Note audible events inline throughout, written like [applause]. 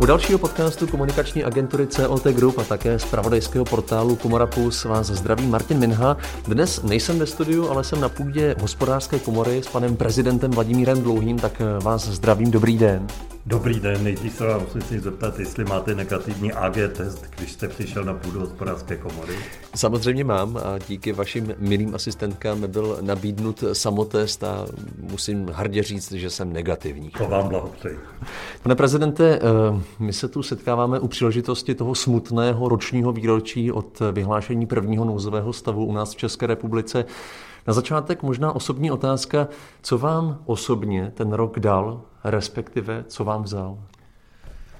U dalšího podcastu komunikační agentury COT Group a také z pravodajského portálu Komora Plus vás zdraví Martin Minha. Dnes nejsem ve studiu, ale jsem na půdě hospodářské komory s panem prezidentem Vladimírem Dlouhým, tak vás zdravím, dobrý den. Dobrý den, nejdřív se vám musím zeptat, jestli máte negativní AG test, když jste přišel na půdu hospodářské komory. Samozřejmě mám a díky vašim milým asistentkám byl nabídnut samotest a musím hrdě říct, že jsem negativní. To vám blahopřeji. Pane prezidente, eh, my se tu setkáváme u příležitosti toho smutného ročního výročí od vyhlášení prvního nouzového stavu u nás v České republice. Na začátek možná osobní otázka, co vám osobně ten rok dal, respektive co vám vzal?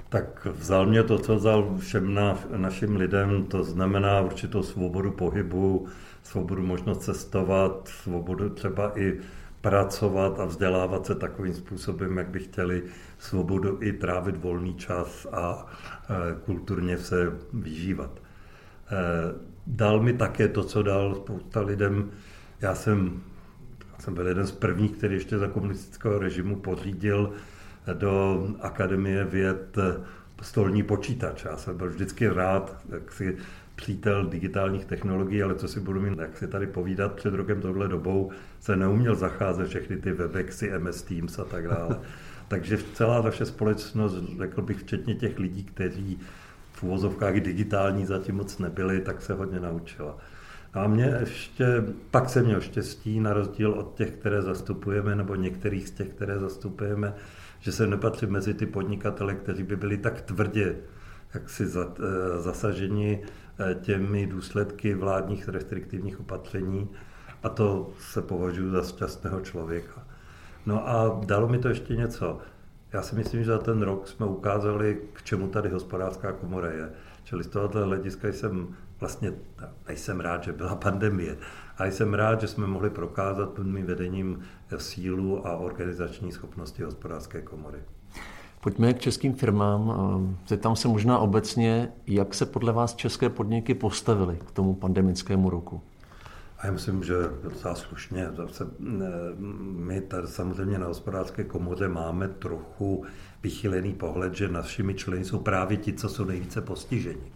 Tak vzal mě to, co vzal všem na, našim lidem, to znamená určitou svobodu pohybu, svobodu možnost cestovat, svobodu třeba i pracovat a vzdělávat se takovým způsobem, jak by chtěli, svobodu i trávit volný čas a e, kulturně se vyžívat. E, dal mi také to, co dal spousta lidem. Já jsem, já jsem byl jeden z prvních, který ještě za komunistického režimu pořídil do Akademie věd stolní počítač. Já jsem byl vždycky rád, jak si přítel digitálních technologií, ale co si budu mít, jak si tady povídat, před rokem tohle dobou se neuměl zacházet všechny ty Webexy, MS Teams a tak dále. [laughs] Takže celá naše společnost, řekl bych, včetně těch lidí, kteří v úvozovkách digitální zatím moc nebyli, tak se hodně naučila. A mě ještě, pak jsem měl štěstí, na rozdíl od těch, které zastupujeme, nebo některých z těch, které zastupujeme, že se nepatří mezi ty podnikatele, kteří by byli tak tvrdě jaksi eh, zasaženi eh, těmi důsledky vládních restriktivních opatření a to se považuji za šťastného člověka. No a dalo mi to ještě něco. Já si myslím, že za ten rok jsme ukázali, k čemu tady hospodářská komora je. Čili z tohoto hlediska jsem vlastně, nejsem rád, že byla [laughs] pandemie, ale jsem rád, že jsme mohli prokázat pod mým vedením sílu a organizační schopnosti hospodářské komory. Pojďme k českým firmám. Zeptám se možná obecně, jak se podle vás české podniky postavily k tomu pandemickému roku? A já myslím, že docela slušně. Zase my tady samozřejmě na hospodářské komoře máme trochu vychylený pohled, že našimi členy jsou právě ti, co jsou nejvíce postiženi.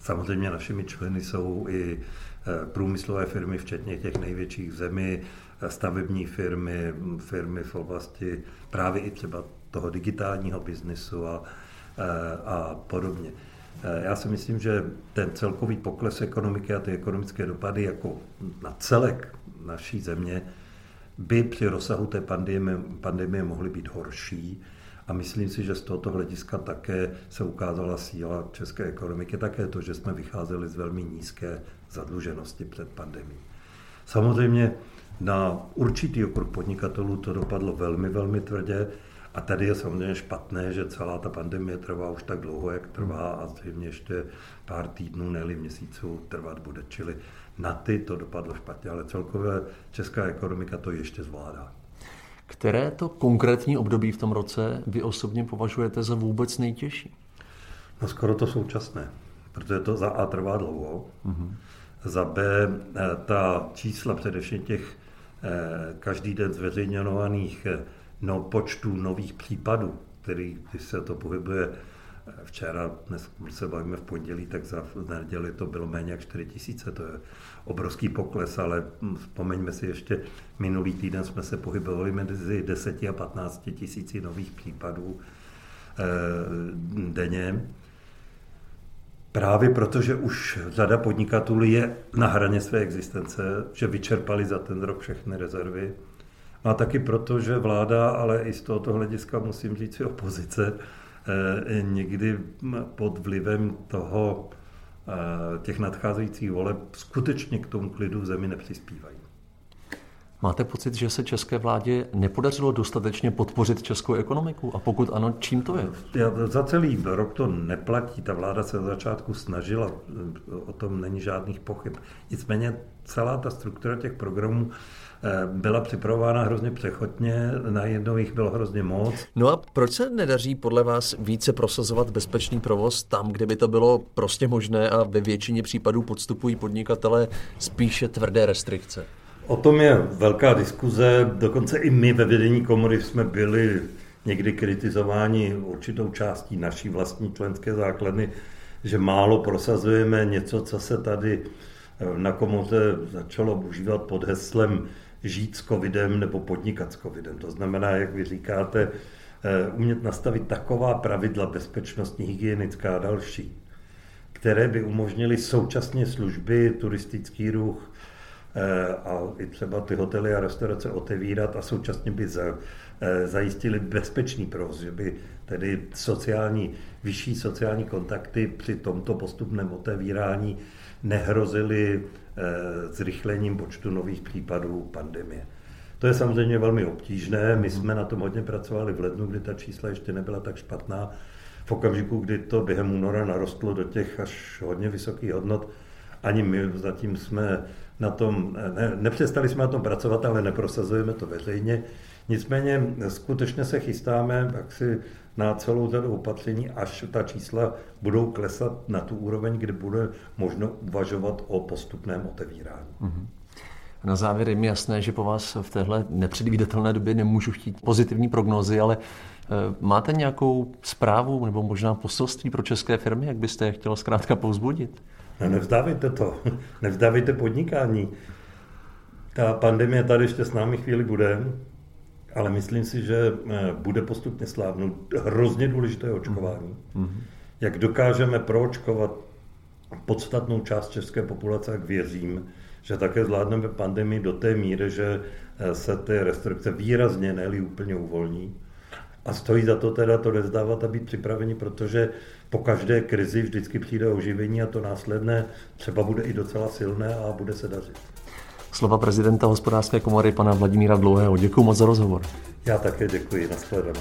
Samozřejmě našimi členy jsou i e, průmyslové firmy, včetně těch největších zemí, e, stavební firmy, firmy v oblasti právě i třeba toho digitálního biznisu a, e, a podobně. Já si myslím, že ten celkový pokles ekonomiky a ty ekonomické dopady jako na celek naší země by při rozsahu té pandemie, pandemie mohly být horší. A myslím si, že z tohoto hlediska také se ukázala síla české ekonomiky, také to, že jsme vycházeli z velmi nízké zadluženosti před pandemí. Samozřejmě na určitý okruh podnikatelů to dopadlo velmi, velmi tvrdě. A tady je samozřejmě špatné, že celá ta pandemie trvá už tak dlouho, jak trvá a zřejmě ještě pár týdnů, ne měsíců trvat bude. Čili na ty to dopadlo špatně, ale celkově česká ekonomika to ještě zvládá. Které to konkrétní období v tom roce vy osobně považujete za vůbec nejtěžší? No skoro to současné, protože to za A trvá dlouho, mm-hmm. za B eh, ta čísla především těch eh, každý den zveřejňovaných eh, no, počtů nových případů, který, když se to pohybuje včera, dnes se bavíme v pondělí, tak za neděli to bylo méně jak 4 tisíce, to je obrovský pokles, ale vzpomeňme si ještě, minulý týden jsme se pohybovali mezi 10 a 15 tisíci nových případů eh, denně. Právě protože už řada podnikatelů je na hraně své existence, že vyčerpali za ten rok všechny rezervy. A taky proto, že vláda, ale i z tohoto hlediska musím říct si opozice, někdy pod vlivem toho Eh, těch nadcházejících voleb skutečně k tomu klidu v zemi nepřispívají. Máte pocit, že se české vládě nepodařilo dostatečně podpořit českou ekonomiku? A pokud ano, čím to je? Já, za celý rok to neplatí. Ta vláda se na začátku snažila, o tom není žádných pochyb. Nicméně celá ta struktura těch programů Eh, byla připravována hrozně přechodně, najednou jich bylo hrozně moc. No a proč se nedaří podle vás více prosazovat bezpečný provoz tam, kde by to bylo prostě možné a ve většině případů podstupují podnikatele spíše tvrdé restrikce? O tom je velká diskuze, dokonce i my ve vedení komory jsme byli někdy kritizováni určitou částí naší vlastní členské základny, že málo prosazujeme něco, co se tady eh, na komoře začalo užívat pod heslem žít s covidem nebo podnikat s covidem. To znamená, jak vy říkáte, eh, umět nastavit taková pravidla bezpečnostní, hygienická a další, které by umožnily současně služby, turistický ruch a i třeba ty hotely a restaurace otevírat a současně by za, eh, zajistili bezpečný provoz, že by tedy sociální, vyšší sociální kontakty při tomto postupném otevírání nehrozily zrychlením počtu nových případů pandemie. To je samozřejmě velmi obtížné. My jsme na tom hodně pracovali v lednu, kdy ta čísla ještě nebyla tak špatná. V okamžiku, kdy to během února narostlo do těch až hodně vysokých hodnot, ani my zatím jsme na tom, ne, nepřestali jsme na tom pracovat, ale neprosazujeme to veřejně. Nicméně skutečně se chystáme jak si na celou řadu opatření, až ta čísla budou klesat na tu úroveň, kde bude možno uvažovat o postupném otevírání. Mm-hmm. Na závěr je mi jasné, že po vás v téhle nepředvídatelné době nemůžu chtít pozitivní prognózy, ale eh, máte nějakou zprávu nebo možná poselství pro české firmy, jak byste je chtěl zkrátka povzbudit? No, nevzdávejte to, [laughs] nevzdávejte podnikání. Ta pandemie tady ještě s námi chvíli bude, ale myslím si, že eh, bude postupně slávnout hrozně důležité očkování. Mm-hmm. Jak dokážeme proočkovat podstatnou část české populace, jak věřím, že také zvládneme pandemii do té míry, že eh, se ty restrikce výrazně, ne úplně uvolní. A stojí za to teda to nezdávat a být připraveni, protože po každé krizi vždycky přijde oživení a to následné třeba bude i docela silné a bude se dařit. Slova prezidenta hospodářské komory pana Vladimíra Dlouhého. Děkuji moc za rozhovor. Já také děkuji. Nashledanou.